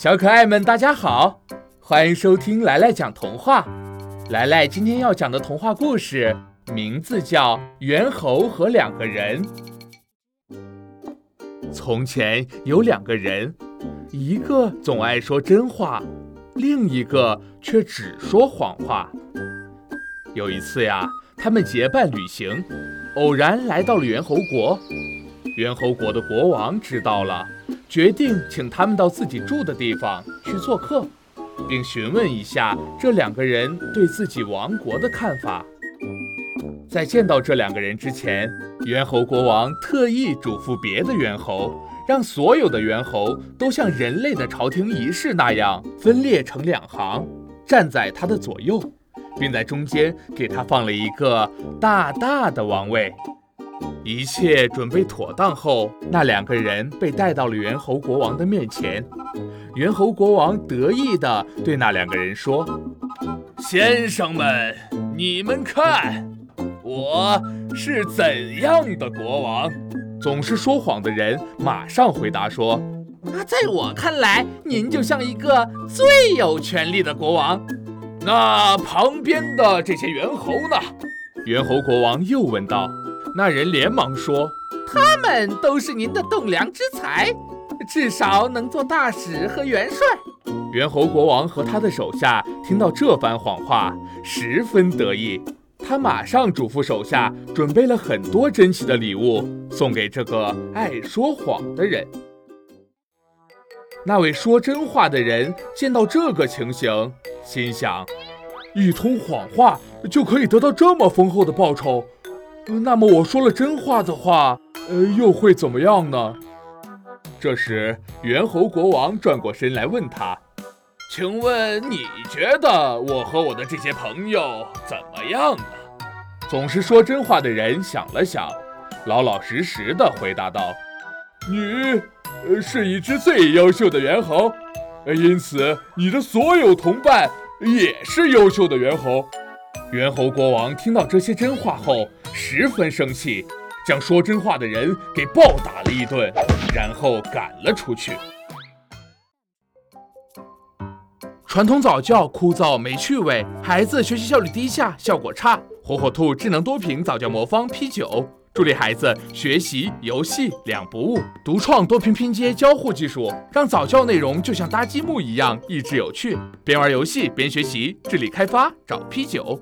小可爱们，大家好，欢迎收听来来讲童话。来来今天要讲的童话故事名字叫《猿猴和两个人》。从前有两个人，一个总爱说真话，另一个却只说谎话。有一次呀，他们结伴旅行，偶然来到了猿猴国。猿猴国的国王知道了。决定请他们到自己住的地方去做客，并询问一下这两个人对自己王国的看法。在见到这两个人之前，猿猴国王特意嘱咐别的猿猴，让所有的猿猴都像人类的朝廷仪式那样分裂成两行，站在他的左右，并在中间给他放了一个大大的王位。一切准备妥当后，那两个人被带到了猿猴国王的面前。猿猴国王得意地对那两个人说：“先生们，你们看，我是怎样的国王？”总是说谎的人马上回答说：“啊，在我看来，您就像一个最有权力的国王。”那旁边的这些猿猴呢？猿猴国王又问道。那人连忙说：“他们都是您的栋梁之才，至少能做大使和元帅。”猿猴国王和他的手下听到这番谎话，十分得意。他马上嘱咐手下准备了很多珍奇的礼物，送给这个爱说谎的人。那位说真话的人见到这个情形，心想：一通谎话就可以得到这么丰厚的报酬。那么我说了真话的话，呃，又会怎么样呢？这时，猿猴国王转过身来问他：“请问你觉得我和我的这些朋友怎么样呢？”总是说真话的人想了想，老老实实的回答道：“你，呃，是一只最优秀的猿猴，因此你的所有同伴也是优秀的猿猴。”猿猴国王听到这些真话后。十分生气，将说真话的人给暴打了一顿，然后赶了出去。传统早教枯燥没趣味，孩子学习效率低下，效果差。火火兔智能多屏早教魔方 P 九，助力孩子学习游戏两不误。独创多屏拼接交互技术，让早教内容就像搭积木一样益智有趣。边玩游戏边学习，智力开发找 P 九。